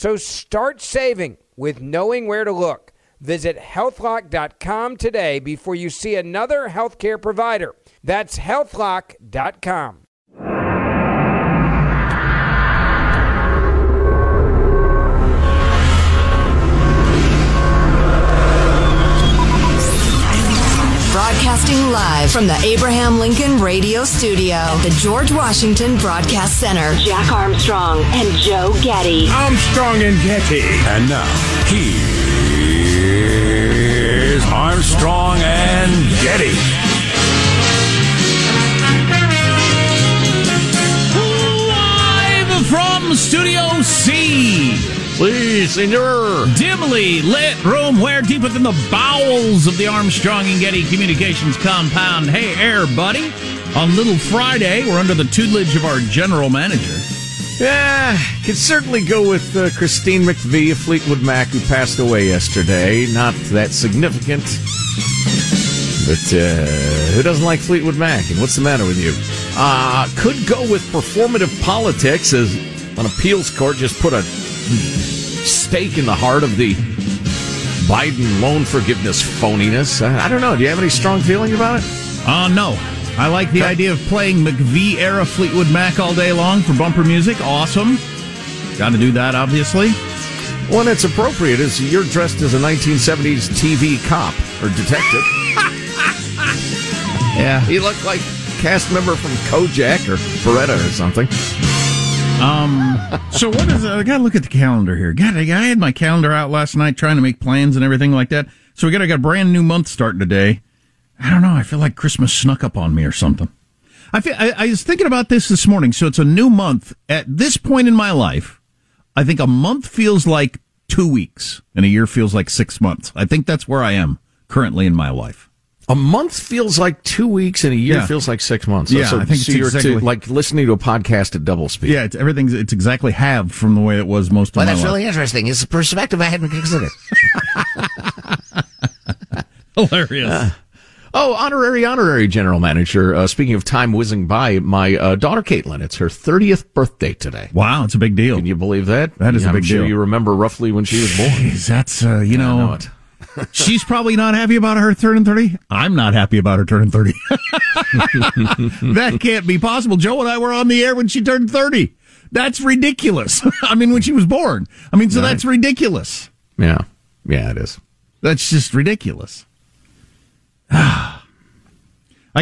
So start saving with knowing where to look. Visit healthlock.com today before you see another healthcare provider. That's healthlock.com. Broadcasting live from the Abraham Lincoln Radio Studio, the George Washington Broadcast Center. Jack Armstrong and Joe Getty. Armstrong and Getty. And now, here's Armstrong and Getty. Live from Studio C. Please, senor. Dimly lit room where deep within the bowels of the Armstrong and Getty Communications compound. Hey, air, buddy. On Little Friday, we're under the tutelage of our general manager. Yeah, could certainly go with uh, Christine McVie of Fleetwood Mac, who passed away yesterday. Not that significant. But uh, who doesn't like Fleetwood Mac? And what's the matter with you? Uh, could go with performative politics as an appeals court just put a stake in the heart of the Biden loan forgiveness phoniness. I, I don't know. Do you have any strong feeling about it? Uh, no. I like the idea of playing McVie era Fleetwood Mac all day long for bumper music. Awesome. Got to do that, obviously. When it's appropriate, is you're dressed as a 1970s TV cop or detective. Yeah. He looked like cast member from Kojak or Baretta or something. Um. So what is? I gotta look at the calendar here. God, I had my calendar out last night trying to make plans and everything like that. So we got I got a brand new month starting today. I don't know. I feel like Christmas snuck up on me or something. I feel. I, I was thinking about this this morning. So it's a new month. At this point in my life, I think a month feels like two weeks, and a year feels like six months. I think that's where I am currently in my life. A month feels like two weeks, and a year Yeah. feels like six months. Yeah, so, I think so it's you're exactly- to, like listening to a podcast at double speed. Yeah, it's, everything's it's exactly halved from the way it was most of Well, my that's life. really interesting. It's a perspective I hadn't considered. hilarious. Oh, honorary, honorary general manager. Uh, speaking of time whizzing by, my uh, daughter Caitlin. It's her thirtieth birthday today. wow, it's a big deal. Can you believe that? That is a I'm big sure deal. You remember roughly when she was born. Jeez, that's uh, you I know, know it. She's probably not happy about her turning thirty. I'm not happy about her turning thirty. that can't be possible. Joe and I were on the air when she turned thirty. That's ridiculous. I mean, when she was born. I mean, so Right. that's ridiculous. Yeah, yeah, it is. That's just ridiculous. I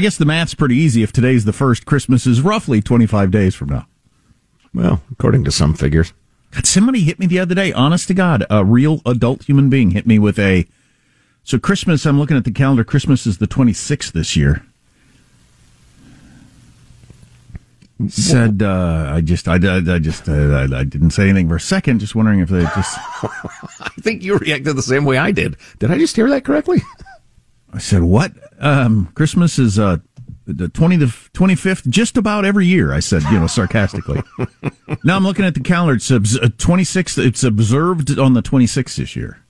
guess the math's pretty easy. If today's the first, Christmas is roughly 25 days from now. Well, according to some figures. God, somebody hit me the other day. Honest to God, a real adult human being hit me with a. So Christmas, I'm looking at the calendar. Christmas is the 26th this year. Said uh, I just I, I, I just uh, I, I didn't say anything for a second. Just wondering if they just. I think you reacted the same way I did. Did I just hear that correctly? I said what? Um, Christmas is uh, the 20 the 25th just about every year i said you know sarcastically now i'm looking at the calendar it's 26th it's observed on the 26th this year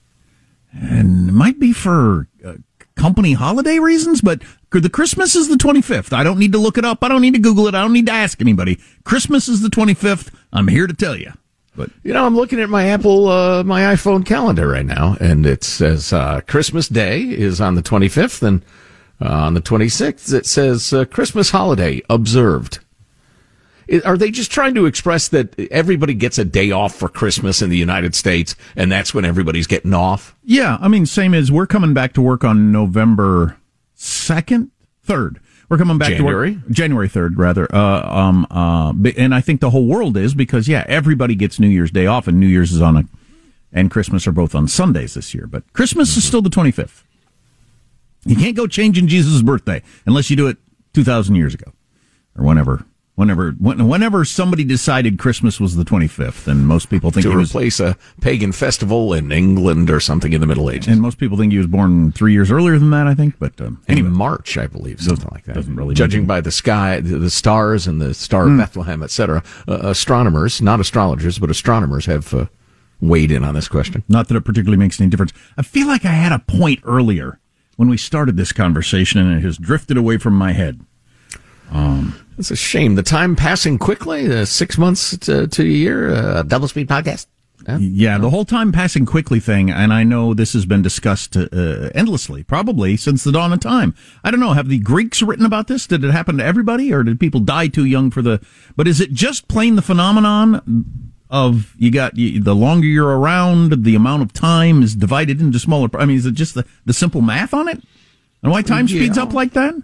and it might be for uh, company holiday reasons but the christmas is the 25th i don't need to look it up. I don't need to google it. I don't need to ask anybody. Christmas is the 25th i'm here to tell you but you know i'm looking at my apple uh, my iphone calendar right now and it says uh, christmas day is on the 25th and uh, on the 26th, it says uh, Christmas holiday observed. Are they just trying to express that everybody gets a day off for Christmas in the United States and that's when everybody's getting off? Yeah. I mean, same as we're coming back to work on November 2nd, 3rd. We're coming back January? to work January 3rd, rather. Uh, um, uh, and I think the whole world is because, yeah, everybody gets New Year's Day off and New Year's is on a, and Christmas are both on Sundays this year. But Christmas mm-hmm. is still the 25th. You can't go changing Jesus' birthday unless you do it 2,000 years ago or whenever. Whenever, whenever somebody decided Christmas was the 25th, and most people think to he was, replace a pagan festival in England or something in the Middle Ages, and most people think he was born three years earlier than that. I think, but um, anyway. in March, I believe, something like that. Doesn't really judging by the sky, the stars, and the star mm. of Bethlehem, etc. Uh, astronomers, not astrologers, but astronomers, have uh, weighed in on this question. Not that it particularly makes any difference. I feel like I had a point earlier when we started this conversation, and it has drifted away from my head. Um, it's a shame. The time passing quickly. Uh, six months to, to a year. Uh, double speed podcast. Yeah. yeah, the whole time passing quickly thing, and I know this has been discussed uh, endlessly, probably since the dawn of time. I don't know. Have the Greeks written about this? Did it happen to everybody, or did people die too young for the? But is it just plain the phenomenon of you got you, the longer you're around, the amount of time is divided into smaller. I mean, is it just the, the simple math on it, and why time yeah. speeds up like that?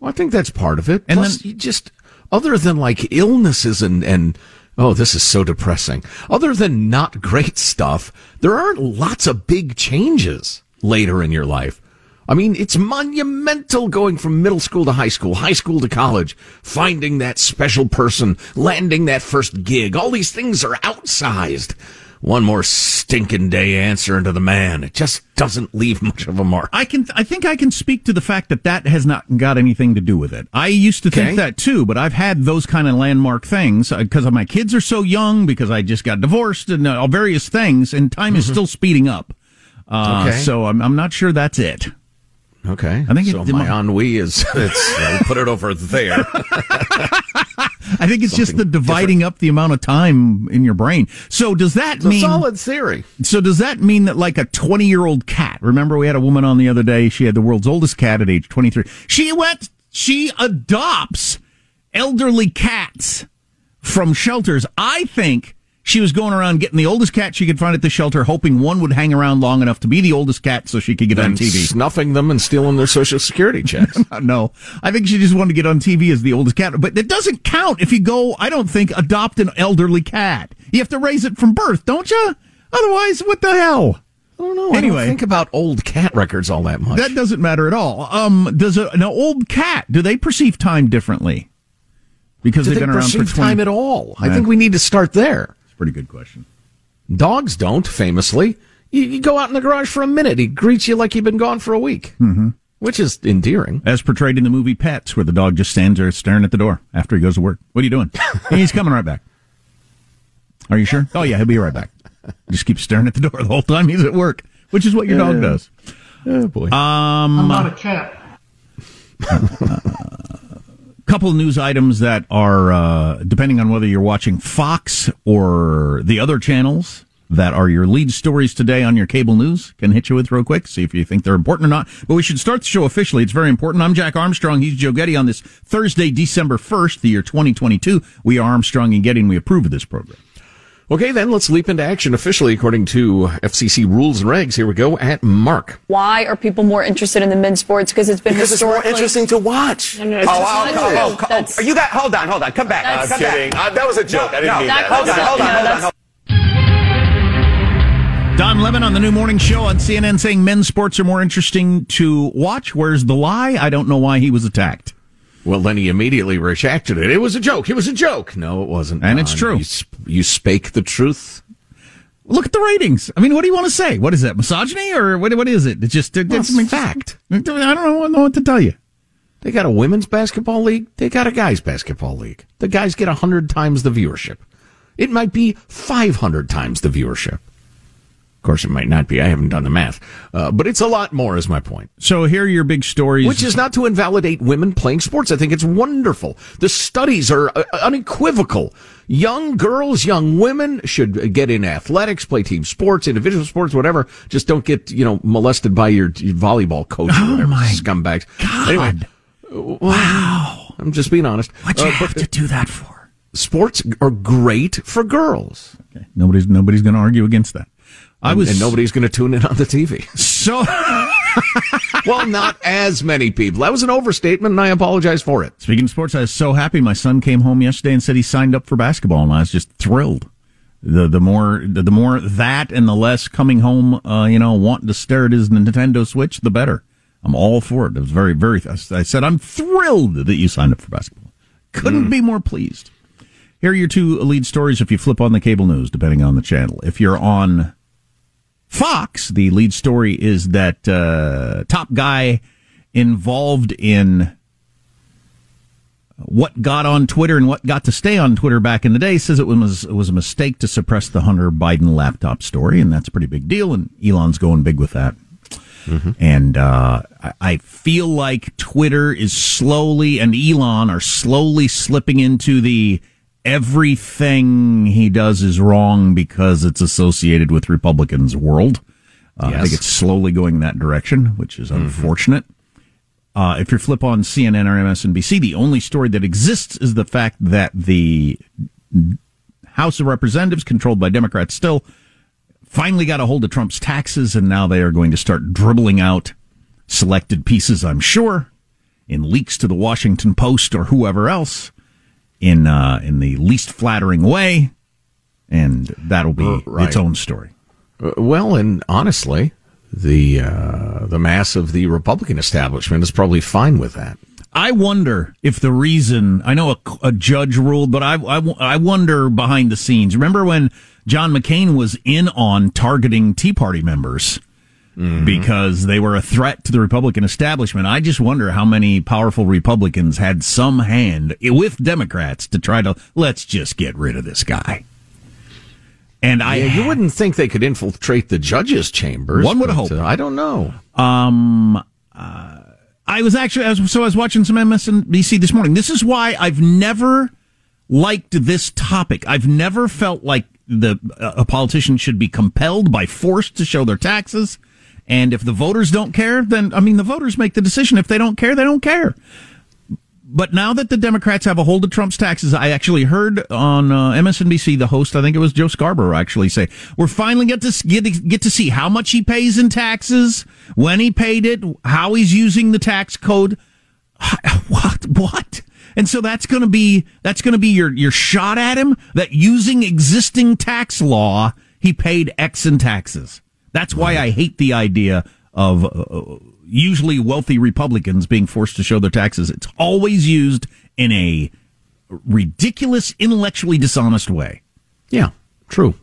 Well, I think that's part of it. And Plus, then just other than like illnesses and and oh, this is so depressing. Other than not great stuff, there aren't lots of big changes later in your life. I mean, it's monumental going from middle school to high school, high school to college, finding that special person, landing that first gig. All these things are outsized. One more stinking day answering to the man. It just doesn't leave much of a mark. I can, I think I can speak to the fact that that has not got anything to do with it. I used to okay. think that too, but I've had those kind of landmark things because uh, my kids are so young, because I just got divorced and uh, various things, and time mm-hmm. is still speeding up. Uh, okay. So I'm, I'm not sure that's it. Okay. I think so. It, my ennui is it's uh, put it over there. I think it's Something just the dividing different. up the amount of time in your brain. So does that it's mean solid theory? So does that mean that like a twenty year old cat? Remember, we had a woman on the other day. She had the world's oldest cat at age twenty three. She went. She adopts elderly cats from shelters. I think she was going around getting the oldest cat she could find at the shelter, hoping one would hang around long enough to be the oldest cat so she could get and on TV. Snuffing them and stealing their social security checks. no, I think she just wanted to get on TV as the oldest cat. But it doesn't count if you go, I don't think, adopt an elderly cat. You have to raise it from birth, don't you? Otherwise, what the hell? I don't know. Anyway, I don't think about old cat records all that much. That doesn't matter at all. Um, does a, an old cat do they perceive time differently? Because do they've they been around for 20... time at all. I think we need to start there. Pretty good question. Dogs don't, famously. You, you, go out in the garage for a minute. He greets you like you've been gone for a week, mm-hmm. which is endearing. As portrayed in the movie Pets, where the dog just stands there staring at the door after he goes to work. What are you doing? He's coming right back. Are you sure? Oh, yeah, he'll be right back. Just keep staring at the door the whole time he's at work, which is what your dog does. Oh, boy. Um, I'm not a cat. couple news items that are, uh, depending on whether you're watching Fox or the other channels that are your lead stories today on your cable news, can hit you with real quick, see if you think they're important or not. But we should start the show officially. It's very important. I'm Jack Armstrong. He's Joe Getty on this Thursday, December 1st, the year 2022. We are Armstrong and Getty, and we approve of this program. Okay, then let's leap into action officially according to FCC rules and regs. Here we go at Mark. Why are people more interested in the men's sports? Because it's been because it's more interesting to watch. No, no, oh, oh, oh, oh, oh, you got? Hold on, hold on. Come back. I'm kidding. Uh, that was a joke. No, I didn't no, mean that. Hold on, hold on, hold on. Don Lemon on the new morning show on CNN saying men's sports are more interesting to watch. Where's the lie? I don't know why he was attacked. Well, then he immediately retracted it. It was a joke. It was a joke. No, it wasn't. And it's true. You, sp- you spake the truth. Look at the ratings. I mean, what do you want to say? What is that? Misogyny or what? What is it? It's just it, Well, it's, it's fact. I don't know, know what to tell you. They got a women's basketball league. They got a guys basketball league. The guys get 100 times the viewership. It might be 500 times the viewership. Of course, it might not be. I haven't done the math. Uh, but it's a lot more, is my point. So here are your big stories. Which is not to invalidate women playing sports. I think it's wonderful. The studies are uh, unequivocal. Young girls, young women should get in athletics, play team sports, individual sports, whatever. Just don't get, you know, molested by your, your volleyball coach or whatever. my scumbags. God. Anyway, wow. I'm just being honest. What'd you Uh, have but to do that for? Sports are great for girls. Okay. Nobody's nobody's going to argue against that. I And- was and nobody's going to tune in on the TV. so. well, not as many people. That was an overstatement, and I apologize for it. Speaking of sports, I was so happy. My son came home yesterday and said he signed up for basketball, and I was just thrilled. The the more the, the more that and the less coming home, uh, you know, wanting to stare at his Nintendo Switch, the better. I'm all for it. It was very very. I said I'm thrilled that you signed up for basketball. Couldn't be more pleased. Here are your two lead stories. If you flip on the cable news, depending on the channel, if you're on Fox, the lead story is that uh, top guy involved in what got on Twitter and what got to stay on Twitter back in the day says it was it was a mistake to suppress the Hunter Biden laptop story, and that's a pretty big deal. And Elon's going big with that. And uh, I- I feel like Twitter is slowly and Elon are slowly slipping into the everything he does is wrong because it's associated with Republicans world. Uh, I think it's slowly going that direction, which is unfortunate. Uh, if you flip on CNN or MSNBC, the only story that exists is the fact that the House of Representatives, controlled by Democrats still, finally got a hold of Trump's taxes, and now they are going to start dribbling out selected pieces, I'm sure, in leaks to the Washington Post or whoever else in uh, in the least flattering way, and that'll be right. its own story. Uh, Well, and honestly, the uh, the mass of the Republican establishment is probably fine with that. I wonder if the reason I know a, a judge ruled, but I, I, I wonder behind the scenes. Remember when John McCain was in on targeting Tea Party members because they were a threat to the Republican establishment? I just wonder how many powerful Republicans had some hand with Democrats to try to let's just get rid of this guy. And I, Yeah, you wouldn't think they could infiltrate the judges' chambers. One would but, hope. uh, I don't know. Um, uh, I was actually, I was, so I was watching some MSNBC this morning. This is why I've never liked this topic. I've never felt like the uh, a politician should be compelled by force to show their taxes. And if the voters don't care, then I mean, the voters make the decision. If they don't care, they don't care. But now that the Democrats have a hold of Trump's taxes, I actually heard on uh, MSNBC the host, I think it was Joe Scarborough, actually say, "We're finally get to get get to see how much he pays in taxes, when he paid it, how he's using the tax code." What? What? And so that's going to be that's going to be your your shot at him that using existing tax law, he paid X in taxes. That's why I hate the idea of uh, usually wealthy Republicans being forced to show their taxes. It's always used in a ridiculous, intellectually dishonest way. Yeah, true.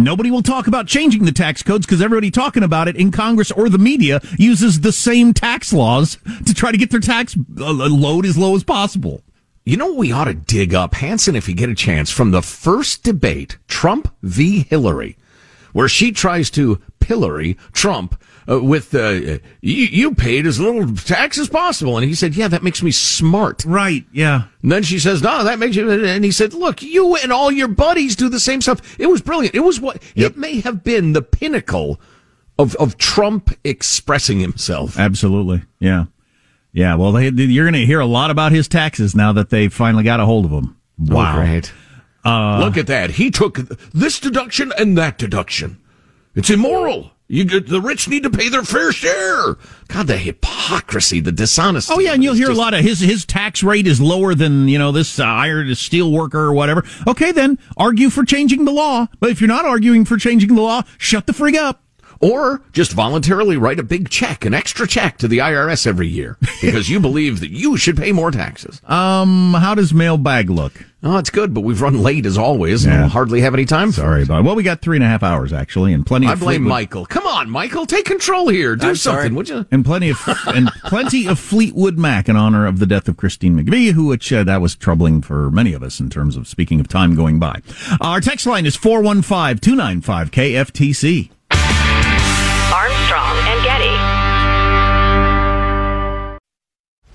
Nobody will talk about changing the tax codes because everybody talking about it in Congress or the media uses the same tax laws to try to get their tax uh, load as low as possible. You know what we ought to dig up, Hanson, if you get a chance, from the first debate, Trump v. Hillary, where she tries to pillory Trump uh, with uh, you, you paid as little tax as possible, and he said, "Yeah, that makes me smart." Right? Yeah. And then she says, "No, that makes you." And he said, "Look, you and all your buddies do the same stuff." It was brilliant. It was what it may have been the pinnacle of of Trump expressing himself. Absolutely. Yeah. Yeah. Well, they, you're going to hear a lot about his taxes now that they finally got a hold of him. Wow. Oh, great. Look at that. He took this deduction and that deduction. It's immoral. You get, the rich need to pay their fair share. God, the hypocrisy, the dishonesty. Oh yeah, and you'll hear just- a lot of his his tax rate is lower than you know this uh, iron steel worker or whatever. Okay, then argue for changing the law. But if you're not arguing for changing the law, shut the frig up. Or just voluntarily write a big check, an extra check to the IRS every year because you believe that you should pay more taxes. Um, how does mailbag look? Oh, it's good, but we've run late as always and Yeah. we'll hardly have any time Sorry it. about. Well, we got three and a half hours actually, and plenty. I of blame Fleetwood- Michael. Come on, Michael, take control here. Do I'm something, sorry. would you? and plenty of and plenty of Fleetwood Mac in honor of the death of Christine McVie, who which uh, that was troubling for many of us in terms of speaking of time going by. Our text line is 415-295 KFTC.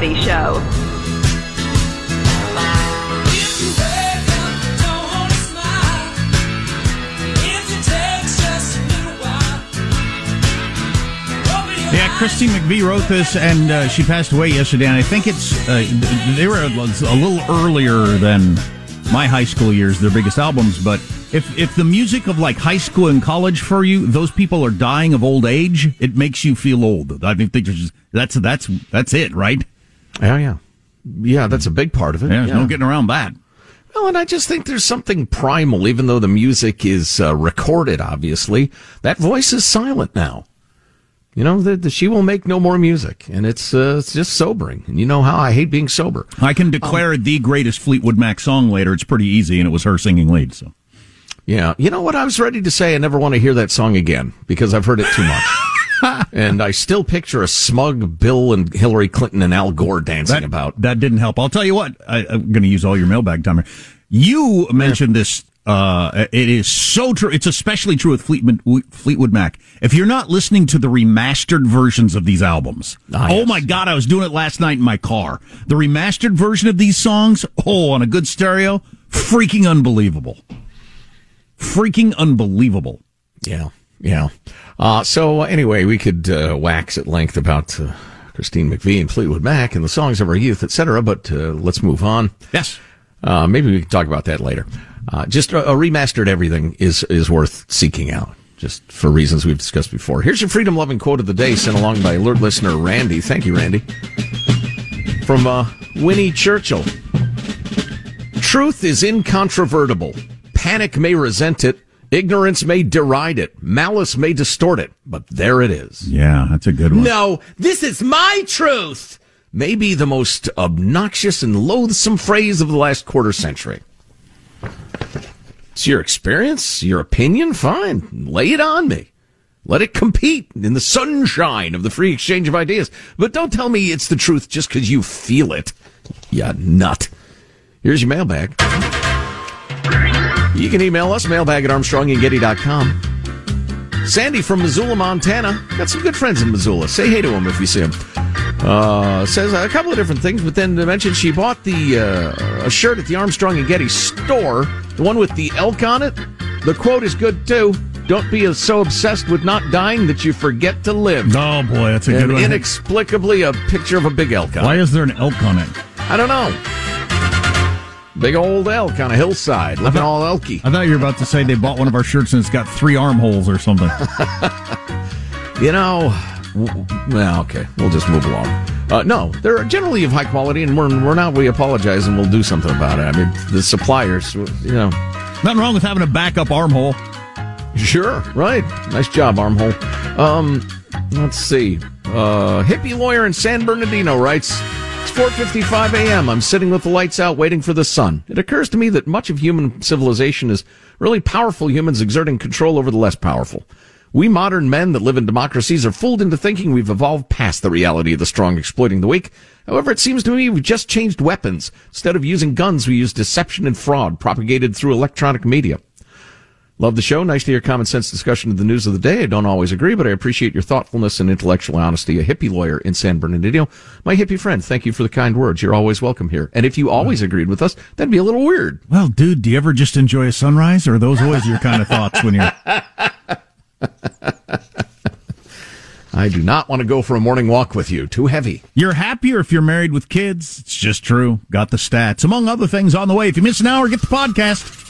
Show. Yeah, Christine McVie wrote this, and uh, she passed away yesterday. And I think it's uh, they were a, little earlier than my high school years, their biggest albums. But if if the music of like high school and college for you, those people are dying of old age. It makes you feel old. I think that's that's that's it, right? Yeah, yeah. Yeah, that's a big part of it. Yeah, there's yeah. no getting around that. Well, and I just think there's something primal, even though the music is uh, recorded, obviously. That voice is silent now. You know, the, the, she will make no more music, and it's uh, it's just sobering. And you know how I hate being sober. I can declare the greatest Fleetwood Mac song later. It's pretty easy, and it was her singing lead. So, Yeah, you know what I was ready to say? I never want to hear that song again because I've heard it too much. and I still picture a smug Bill and Hillary Clinton and Al Gore dancing that, about. That didn't help. I'll tell you what. I, I'm going to use all your mailbag time here. You mentioned this. Uh, it is so true. It's especially true with Fleetwood, Fleetwood Mac. If you're not listening to the remastered versions of these albums, Ah, oh yes. my God, I was doing it last night in my car. The remastered version of these songs, oh, on a good stereo, freaking unbelievable. Freaking unbelievable. Yeah, yeah. Uh, so anyway, we could uh, wax at length about uh, Christine McVie and Fleetwood Mac and the songs of our youth, etc. But uh, let's move on. Yes. Uh, maybe we can talk about that later. Uh, just a, a remastered everything is is worth seeking out, just for reasons we've discussed before. Here's your freedom loving quote of the day, sent along by alert listener Randy. Thank you, Randy. From uh, Winnie Churchill. Truth is incontrovertible. Panic may resent it. Ignorance may deride it. Malice may distort it. But there it is. Yeah, that's a good one. No, this is my truth. Maybe the most obnoxious and loathsome phrase of the last quarter century. It's your experience, your opinion. Fine. Lay it on me. Let it compete in the sunshine of the free exchange of ideas. But don't tell me it's the truth just because you feel it. You nut. Here's your mailbag. You can email us, mailbag at armstrongandgetty.com. Sandy from Missoula, Montana. Got some good friends in Missoula. Say hey to them if you see them. Uh, says a couple of different things, but then mentioned she bought the uh, a shirt at the Armstrong and Getty store, the one with the elk on it. The quote is good too. Don't be so obsessed with not dying that you forget to live. Oh boy, that's a and good one. Inexplicably, a picture of a big elk. On Why is there an elk on it? I don't know. Big old elk on a hillside, looking all elky. I thought you were about to say they bought one of our shirts and it's got three armholes or something. You know, w- well, okay, we'll just move along. Uh, no, they're generally of high quality, and we're, we're not. We apologize, and we'll do something about it. I mean, the suppliers, you know. Nothing wrong with having a backup armhole. Sure, right. Nice job, armhole. Um, let's see. Uh, hippie lawyer in San Bernardino writes. It's 4:55 a.m. I'm sitting with the lights out waiting for the sun. It occurs to me that much of human civilization is really powerful humans exerting control over the less powerful. We modern men that live in democracies are fooled into thinking we've evolved past the reality of the strong exploiting the weak. However, it seems to me we've just changed weapons. Instead of using guns, we use deception and fraud propagated through electronic media. Love the show. Nice to hear common sense discussion of the news of the day. I don't always agree, but I appreciate your thoughtfulness and intellectual honesty. A hippie lawyer in San Bernardino. My hippie friend, thank you for the kind words. You're always welcome here. And if you always agreed with us, that'd be a little weird. Well, dude, do you ever just enjoy a sunrise, or are those always your kind of thoughts when you're? I do not want to go for a morning walk with you. Too heavy. You're happier if you're married with kids. It's just true. Got the stats, among other things, on the way. If you miss an hour, get the podcast.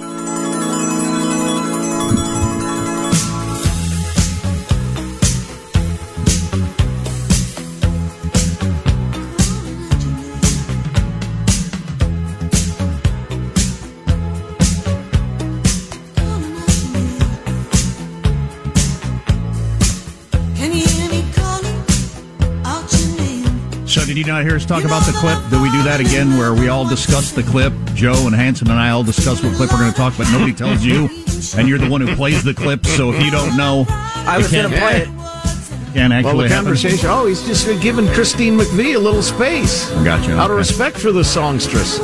You not hear us talk about the clip? Do we do that again where we all discuss the clip? Joe and Hanson and I all discuss what clip we're going to talk, but nobody tells you, and you're the one who plays the clip. So if you don't know, I was going to play it. Can't actually well, the happen. conversation. Oh, he's just giving Christine McVie a little space. Gotcha. Out of respect for the songstress.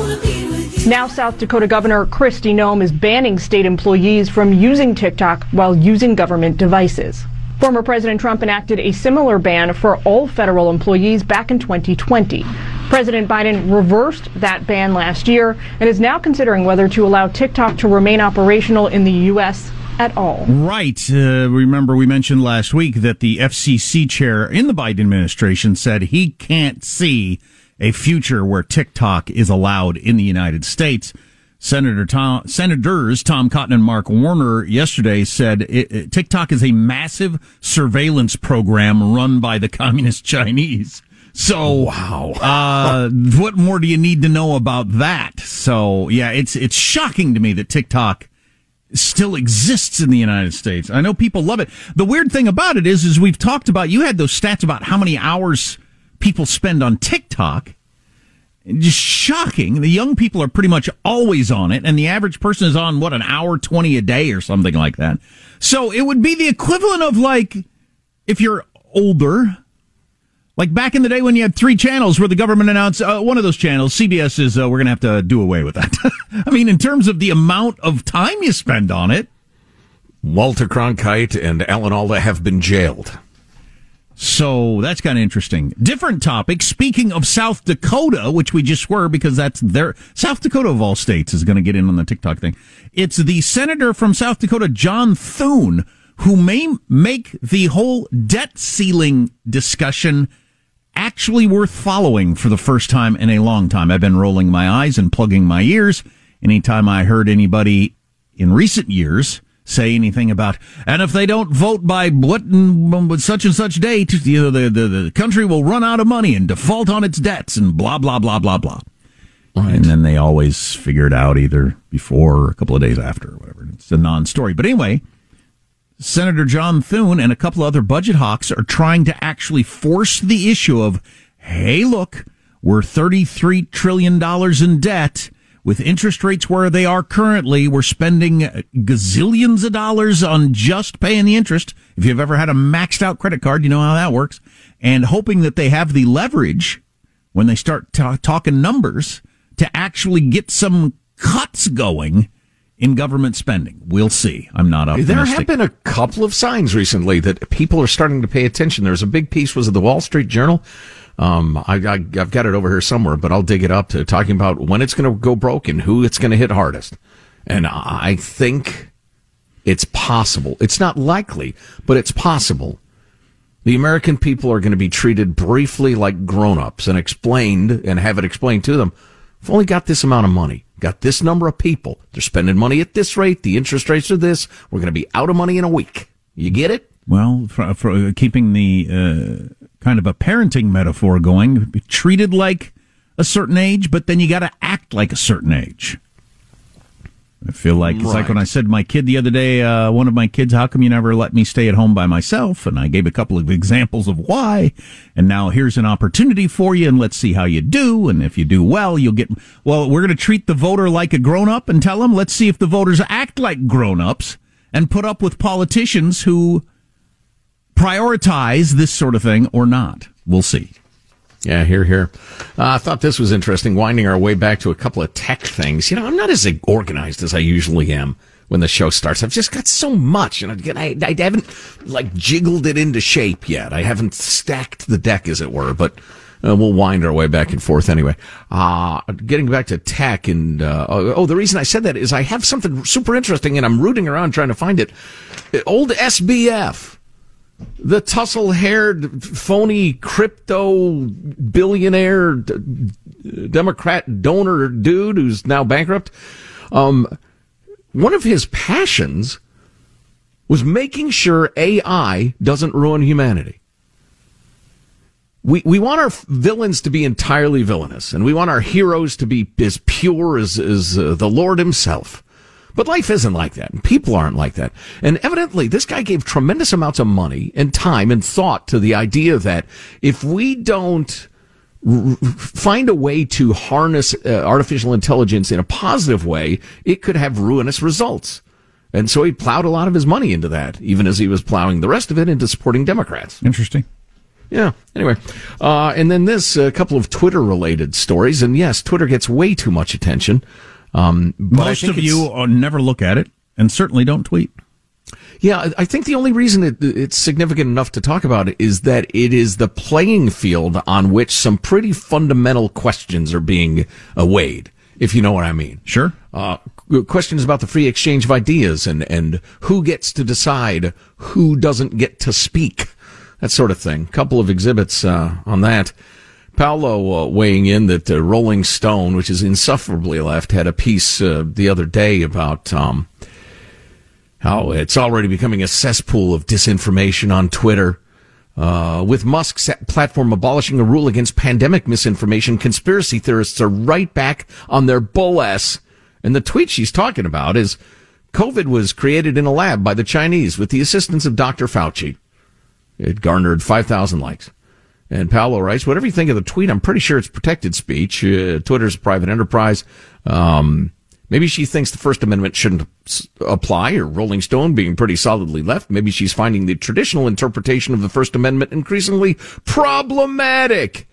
Now, South Dakota Governor Kristi Noem is banning state employees from using TikTok while using government devices. Former President Trump enacted a similar ban for all federal employees back in 2020. President Biden reversed that ban last year and is now considering whether to allow TikTok to remain operational in the U.S. at all. Right. Uh, remember, we mentioned last week that the FCC chair in the Biden administration said he can't see a future where TikTok is allowed in the United States. Senator Tom, Senators Tom Cotton and Mark Warner yesterday said it, it- TikTok is a massive surveillance program run by the communist Chinese. So wow, uh, what more do you need to know about that? So yeah, it's it's shocking to me that TikTok still exists in the United States. I know people love it. The weird thing about it is, is we've talked about, you had those stats about how many hours people spend on TikTok. Just shocking. The young people are pretty much always on it, and the average person is on what an hour twenty a day or something like that. So it would be the equivalent of like if you're older, like back in the day when you had three channels where the government announced uh, one of those channels, CBS is uh, we're going to have to do away with that. I mean, in terms of the amount of time you spend on it. Walter Cronkite and Alan Alda have been jailed. So that's kind of interesting. Different topic. Speaking of South Dakota, which we just were because that's their South Dakota of all states is going to get in on the TikTok thing. It's the senator from South Dakota, John Thune, who may make the whole debt ceiling discussion actually worth following for the first time in a long time. I've been rolling my eyes and plugging my ears anytime I heard anybody in recent years say anything about, and if they don't vote by what and such and such date, you know, the, the, the country will run out of money and default on its debts and blah, blah, blah, blah, blah. And then they always figure it out either before or a couple of days after or whatever. It's a non story. But anyway, Senator John Thune and a couple other budget hawks are trying to actually force the issue of, hey, look, we're $33 trillion in debt. With interest rates where they are currently, we're spending gazillions of dollars on just paying the interest. If you've ever had a maxed out credit card, you know how that works. And hoping that they have the leverage when they start ta- talking numbers to actually get some cuts going in government spending. We'll see. I'm not optimistic. There have been a couple of signs recently that people are starting to pay attention. There was a big piece was it the Wall Street Journal. Um, I, I, I've got it over here somewhere, but I'll dig it up to talking about when it's going to go broke and who it's going to hit hardest. And I think it's possible. It's not likely, but it's possible. The American people are going to be treated briefly like grown-ups and explained and have it explained to them. We've only got this amount of money, got this number of people. They're spending money at this rate. The interest rates are this. We're going to be out of money in a week. You get it? Well, for, for keeping the uh, kind of a parenting metaphor going, be treated like a certain age, but then you got to act like a certain age. I feel like it's like when I said to my kid the other day, uh, one of my kids, how come you never let me stay at home by myself? And I gave a couple of examples of why. And now here's an opportunity for you, and let's see how you do. And if you do well, you'll get. Well, we're going to treat the voter like a grown up and tell them, let's see if the voters act like grown ups and put up with politicians who prioritize this sort of thing or not. We'll see. Yeah, here, here. Uh, I thought this was interesting, winding our way back to a couple of tech things. You know, I'm not as organized as I usually am when the show starts. I've just got so much, and I, I, I haven't like jiggled it into shape yet. I haven't stacked the deck, as it were, but uh, we'll wind our way back and forth anyway. Uh, getting back to tech, and uh, oh, the reason I said that is I have something super interesting, and I'm rooting around trying to find it. Old SBF the tussle haired, phony crypto billionaire d- Democrat donor dude who's now bankrupt. Um, one of his passions was making sure AI doesn't ruin humanity. We, we want our villains to be entirely villainous, and we want our heroes to be as pure as, as uh, the Lord himself. But life isn't like that, and people aren't like that. And evidently, this guy gave tremendous amounts of money and time and thought to the idea that if we don't r- find a way to harness uh, artificial intelligence in a positive way, it could have ruinous results. And so he plowed a lot of his money into that, even as he was plowing the rest of it into supporting Democrats. Interesting. Yeah. Anyway, uh, and then this a couple of Twitter related stories, and yes, Twitter gets way too much attention. Um, but Most of you never look at it, and certainly don't tweet. Yeah, I- think the only reason it, it's significant enough to talk about it is that it is the playing field on which some pretty fundamental questions are being weighed, if you know what I mean. Sure. Uh, questions about the free exchange of ideas and, and who gets to decide who doesn't get to speak, that sort of thing. couple of exhibits uh, on that. Paula uh, weighing in that uh, Rolling Stone, which is insufferably left, had a piece uh, the other day about um, how it's already becoming a cesspool of disinformation on Twitter. Uh, with Musk's platform abolishing a rule against pandemic misinformation, conspiracy theorists are right back on their bull ass. And the tweet she's talking about is COVID was created in a lab by the Chinese with the assistance of Dr. Fauci. It garnered 5,000 likes. And Paula writes, whatever you think of the tweet, I'm pretty sure it's protected speech. Uh, Twitter's a private enterprise. Um, maybe she thinks the First Amendment shouldn't apply, or Rolling Stone being pretty solidly left. Maybe she's finding the traditional interpretation of the First Amendment increasingly problematic.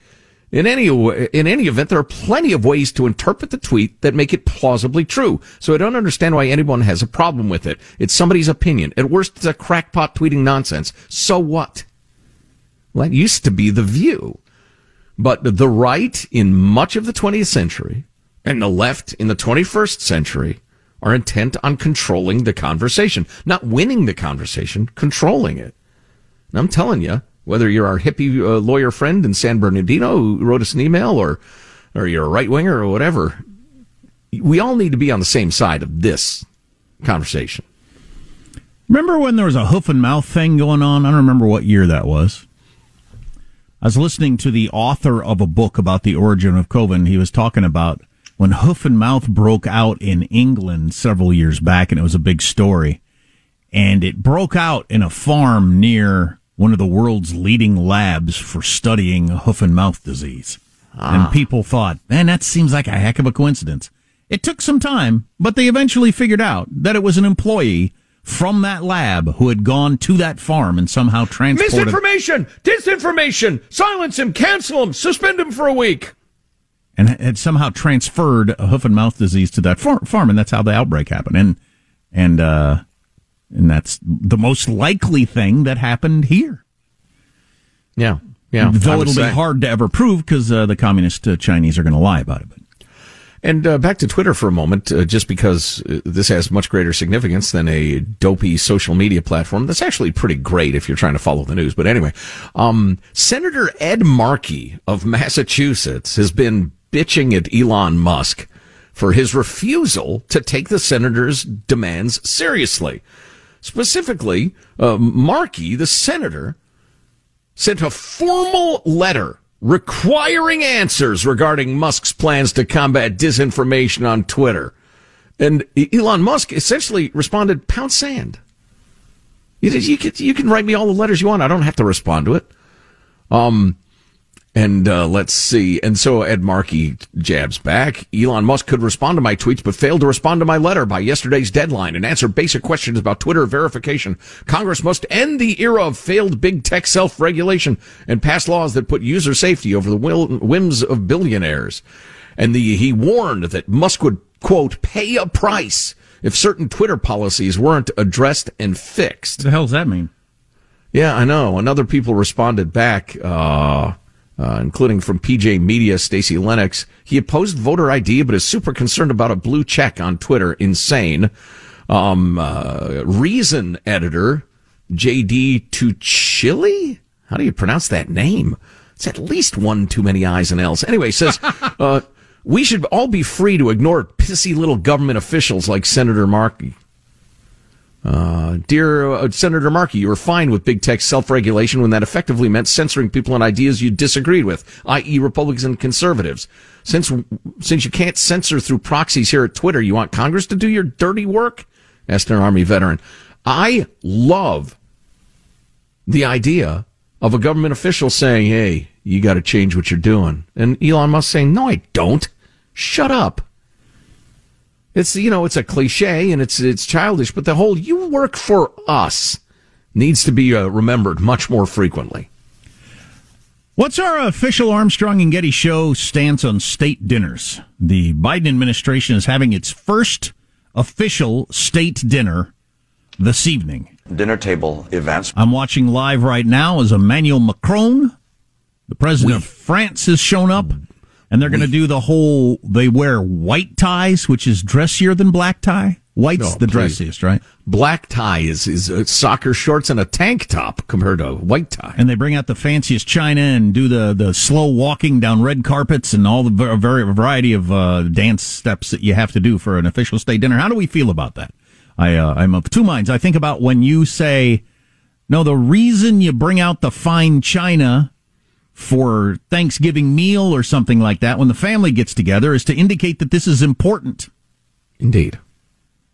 In any in any event, there are plenty of ways to interpret the tweet that make it plausibly true. So I don't understand why anyone has a problem with it. It's somebody's opinion. At worst, it's a crackpot tweeting nonsense. So what? Well, that used to be the view. But the right in much of the 20th century and the left in the 21st century are intent on controlling the conversation, not winning the conversation, controlling it. And I'm telling you, whether you're our hippie uh, lawyer friend in San Bernardino who wrote us an email or, or you're a right winger or whatever, we all need to be on the same side of this conversation. Remember when there was a hoof and mouth thing going on? I don't remember what year that was. I was listening to the author of a book about the origin of COVID. and He was talking about when hoof and mouth broke out in England several years back, and it was a big story. And it broke out in a farm near one of the world's leading labs for studying hoof and mouth disease. Ah. And people thought, man, that seems like a heck of a coincidence. It took some time, but they eventually figured out that it was an employee from that lab who had gone to that farm and somehow transported. Misinformation, disinformation, silence him, cancel him, suspend him for a week. and had somehow transferred a hoof and mouth disease to that far- farm, and that's how the outbreak happened. And and uh, and that's the most likely thing that happened here. Yeah, yeah. Though it'll say. be hard to ever prove because uh, the communist uh, Chinese are going to lie about it. But And uh, back to Twitter for a moment, uh, just because uh, this has much greater significance than a dopey social media platform. That's actually pretty great if you're trying to follow the news. But anyway, um, Senator Ed Markey of Massachusetts has been bitching at Elon Musk for his refusal to take the senator's demands seriously. Specifically, uh, Markey, the senator, sent a formal letter requiring answers regarding Musk's plans to combat disinformation on Twitter. And Elon Musk essentially responded, pound sand. You, can, you can write me all the letters you want. I don't have to respond to it. Um, and uh, let's see. And so Ed Markey jabs back. Elon Musk could respond to my tweets, but failed to respond to my letter by yesterday's deadline and answer basic questions about Twitter verification. Congress must end the era of failed big tech self-regulation and pass laws that put user safety over the whims of billionaires. And the, he warned that Musk would, quote, pay a price if certain Twitter policies weren't addressed and fixed. what the hell does that mean? Yeah, I know. And other people responded back, uh, uh, including from PJ Media, Stacey Lennox. He opposed voter ID, but is super concerned about a blue check on Twitter. Insane. Um, uh, Reason editor, JD Tuccille? How do you pronounce that name? It's at least one too many I's and L's. Anyway, says, uh, we should all be free to ignore pissy little government officials like Senator Markey. Uh, dear uh, Senator Markey, you were fine with big tech self-regulation when that effectively meant censoring people and ideas you disagreed with, i.e. Republicans and conservatives. Since, since you can't censor through proxies here at Twitter, you want Congress to do your dirty work? asked an Army veteran. I love the idea of a government official saying, "Hey, you got to change what you're doing," and Elon Musk saying, "No, I don't. Shut up." It's you know it's a cliche and it's it's childish, but the whole "you work for us" needs to be uh, remembered much more frequently. What's our official Armstrong and Getty show stance on state dinners? The Biden administration is having its first official state dinner this evening. Dinner table events. I'm watching live right now as Emmanuel Macron, the president of France, has shown up, and they're going to do the whole. They wear white ties, which is dressier than black tie. White's No, the please. dressiest, right? Black tie is is uh, soccer shorts and a tank top compared to white tie. And they bring out the fanciest china and do the, the slow walking down red carpets and all the very variety of uh, dance steps that you have to do for an official state dinner. How do we feel about that? I uh, I'm of two minds. I think about when you say, no, the reason you bring out the fine china for Thanksgiving meal or something like that when the family gets together is to indicate that this is important. Indeed.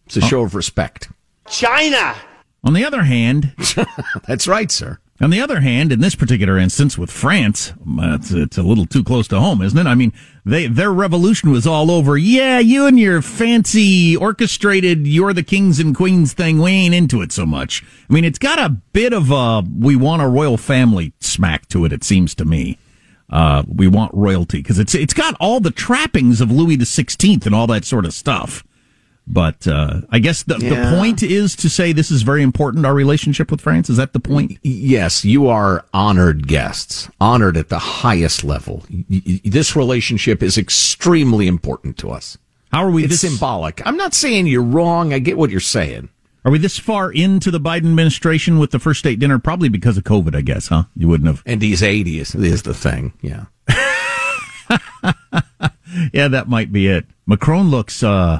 It's a show of respect. China. On the other hand, that's right, sir. On the other hand, in this particular instance with France, it's, it's a little too close to home, isn't it? I mean, they their revolution was all over. Yeah, you and your fancy orchestrated "You're the kings and queens" thing. We ain't into it so much. I mean, it's got a bit of a "we want a royal family" smack to it. It seems to me. Uh, we want royalty because it's it's got all the trappings of Louis the Sixteenth and all that sort of stuff. But uh, I guess the, Yeah. the point is to say this is very important. Our relationship with France is that the point? Yes, you are honored guests, honored at the highest level. This relationship is extremely important to us. How are we It's this- symbolic. I'm not saying you're wrong. I get what you're saying. Are we this far into the Biden administration with the first state dinner? Probably because of COVID, I guess, huh? You wouldn't have. And he's 80 is, is the thing. Yeah. Yeah, that might be it. Macron looks uh,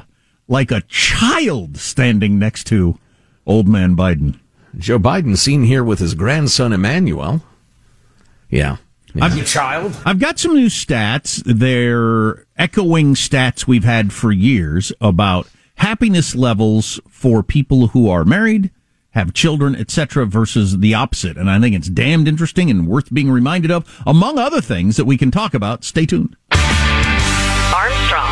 like a child standing next to old man Biden. Joe Biden seen here with his grandson Emmanuel. Yeah. I've, child. I've got some new stats. They're echoing stats we've had for years about happiness levels for people who are married, have children, etc., versus the opposite. And I think it's damned interesting and worth being reminded of, among other things that we can talk about. Stay tuned. Armstrong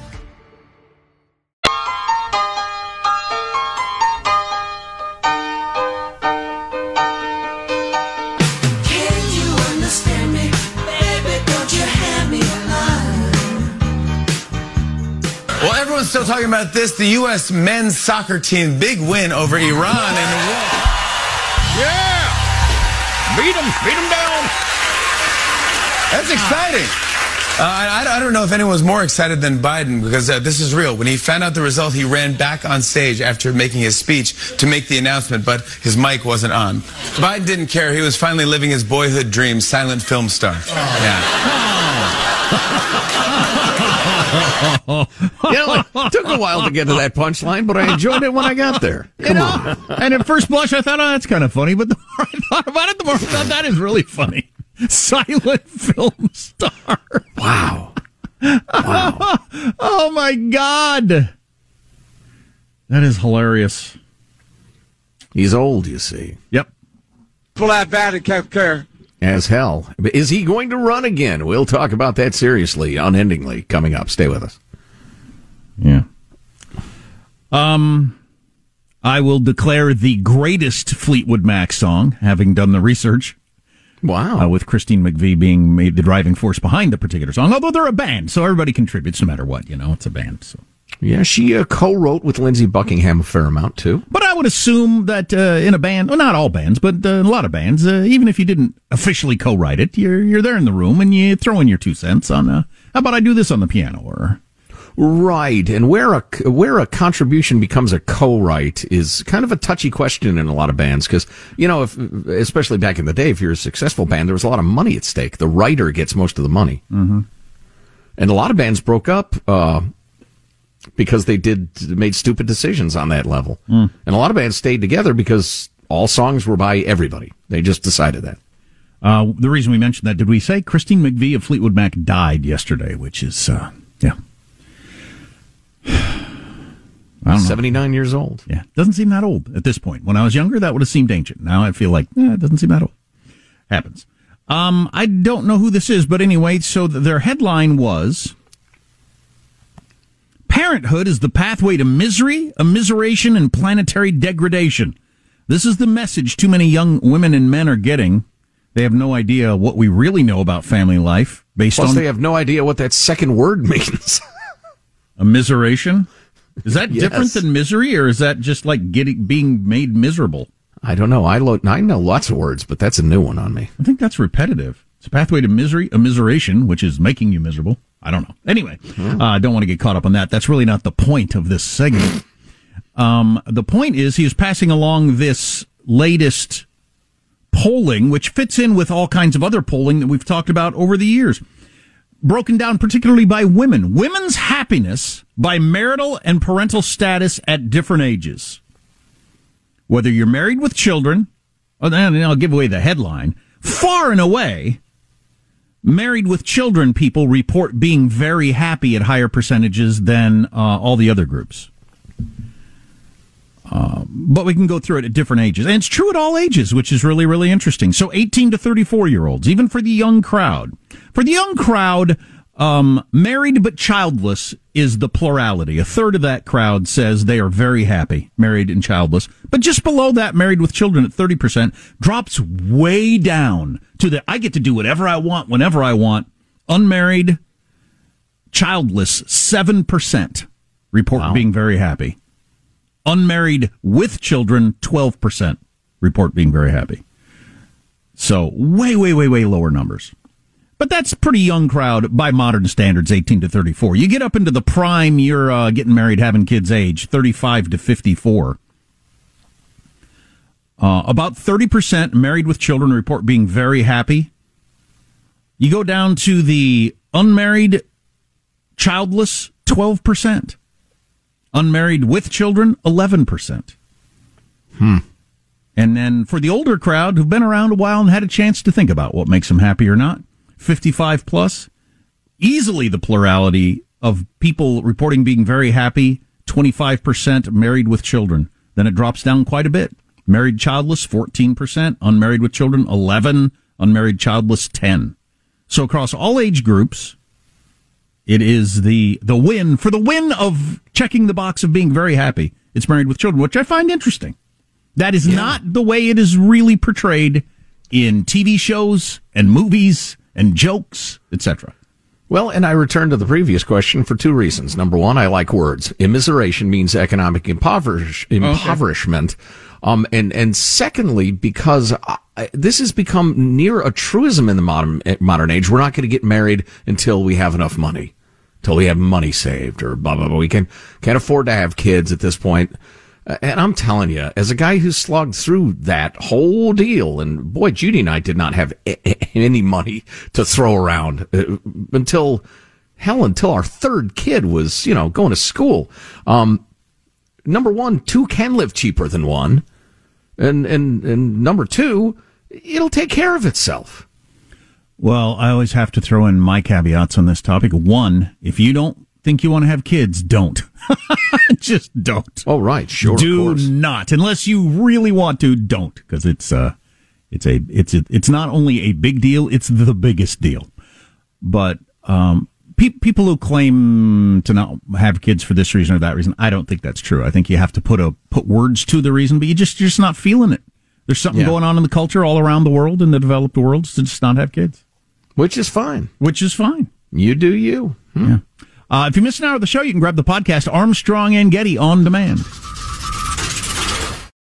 Everyone's still talking about this. The U.S. men's soccer team, big win over Iran in the World. Yeah! Beat them, Beat them down. That's exciting. Uh, I, I don't know if anyone was more excited than Biden because uh, this is real. When he found out the result, he ran back on stage after making his speech to make the announcement, but his mic wasn't on. Biden didn't care. He was finally living his boyhood dream, silent film star. you know, it took a while to get to that punchline, but I enjoyed it when I got there. Come on. And at first blush, I thought, oh, that's kind of funny. But the more I thought about it, the more I thought that is really funny. Silent film star. Wow. Wow. oh, my God. That is hilarious. He's old, you see. Yep. Pull that bat and can't care. As hell. Is he going to run again? We'll talk about that seriously, unendingly, coming up. Stay with us. Yeah. Um, I will declare the greatest Fleetwood Mac song, having done the research. Wow. Uh, with Christine McVie being made the driving force behind the particular song, although they're a band, so everybody contributes no matter what, you know, it's a band. So. Yeah, she uh, co-wrote with Lindsey Buckingham a fair amount too. But I would assume that uh, in a band, well, not all bands, but uh, a lot of bands, uh, even if you didn't officially co-write it, you're you're there in the room and you throw in your two cents on. Uh, how about I do this on the piano? Or Right, and where a where a contribution becomes a co-write is kind of a touchy question in a lot of bands because you know, if especially back in the day, if you're a successful band, there was a lot of money at stake. The writer gets most of the money, mm-hmm. and a lot of bands broke up uh, because they did made stupid decisions on that level, Mm. and a lot of bands stayed together because all songs were by everybody. They just decided that. uh, the reason we mentioned that, did we say Christine McVie of Fleetwood Mac died yesterday? Which is, uh, yeah, I don't know. Seventy nine years old. Yeah, doesn't seem that old at this point. When I was younger, that would have seemed ancient. Now I feel like eh, it doesn't seem that old. Happens. Um, I don't know who this is, but anyway, so th- their headline was Parenthood is the pathway to misery, immiseration, and planetary degradation. This is the message too many young women and men are getting. They have no idea what we really know about family life based Plus, on they have no idea what that second word means. immiseration. Is that Yes. different than misery, or is that just like getting being made miserable? I don't know. I lo- I know lots of words, but that's a new one on me. I think that's repetitive. It's a pathway to misery, immiseration, which is making you miserable. I don't know. Anyway, uh, I don't want to get caught up on that. That's really not the point of this segment. Um, the point is he is passing along this latest polling, which fits in with all kinds of other polling that we've talked about over the years. Broken down particularly by women. Women's happiness by marital and parental status at different ages. Whether you're married with children, oh, and I'll give away the headline, far and away, married with children people report being very happy at higher percentages than uh, all the other groups. Um, but we can go through it at different ages. And it's true at all ages, which is really, really interesting. So 18 to 34 year olds, even for the young crowd. For the young crowd, um, married but childless is the plurality. A third of that crowd says they are very happy, married and childless. But just below that, married with children at 30%, drops way down to the I get to do whatever I want, whenever I want. Unmarried, childless, 7% report being very happy. Unmarried with children, 12% report being very happy. So way, way, way, way lower numbers. But that's pretty young crowd by modern standards, 18 to 34. You get up into the prime, you're uh, getting married, having kids age, 35 to 54. Uh, about 30% married with children report being very happy. You go down to the unmarried, childless, 12%. Unmarried with children, 11%. Hmm. And then for the older crowd who've been around a while and had a chance to think about what makes them happy or not, 55 plus, easily the plurality of people reporting being very happy, 25% married with children. Then it drops down quite a bit. Married childless, 14%, unmarried with children, 11, unmarried childless, 10. So across all age groups, it is the the win for the win of checking the box of being very happy. It's married with children, which I find interesting. That is not the way it is really portrayed in TV shows and movies and jokes, etc. Well, and I return to the previous question for two reasons. Number one, I like words. Immiseration means economic impoverish, impoverishment. Um, and, and secondly, because I, I, this has become near a truism in the modern modern age. We're not going to get married until we have enough money, until we have money saved, or blah blah blah. We can can't afford to have kids at this point. Uh, And I'm telling you, as a guy who slogged through that whole deal, and boy, Judy and I did not have any money to throw around uh, until hell, until our third kid was, you know, going to school. Um, number one, two can live cheaper than one, and and and number two, it'll take care of itself. Well, I always have to throw in my caveats on this topic. One, if you don't think you want to have kids, don't. Just don't. Oh, right, sure. Do not, unless you really want to. Don't, because it's uh, it's a it's a, it's not only a big deal; it's the biggest deal. But um, pe- people who claim to not have kids for this reason or that reason, I don't think that's true. I think you have to put a put words to the reason, but you just you're just not feeling it. There's something Yeah. going on in the culture all around the world in the developed world to just not have kids, which is fine. Which is fine. You do you. Yeah. Uh, if you missed an hour of the show, you can grab the podcast Armstrong and Getty on demand.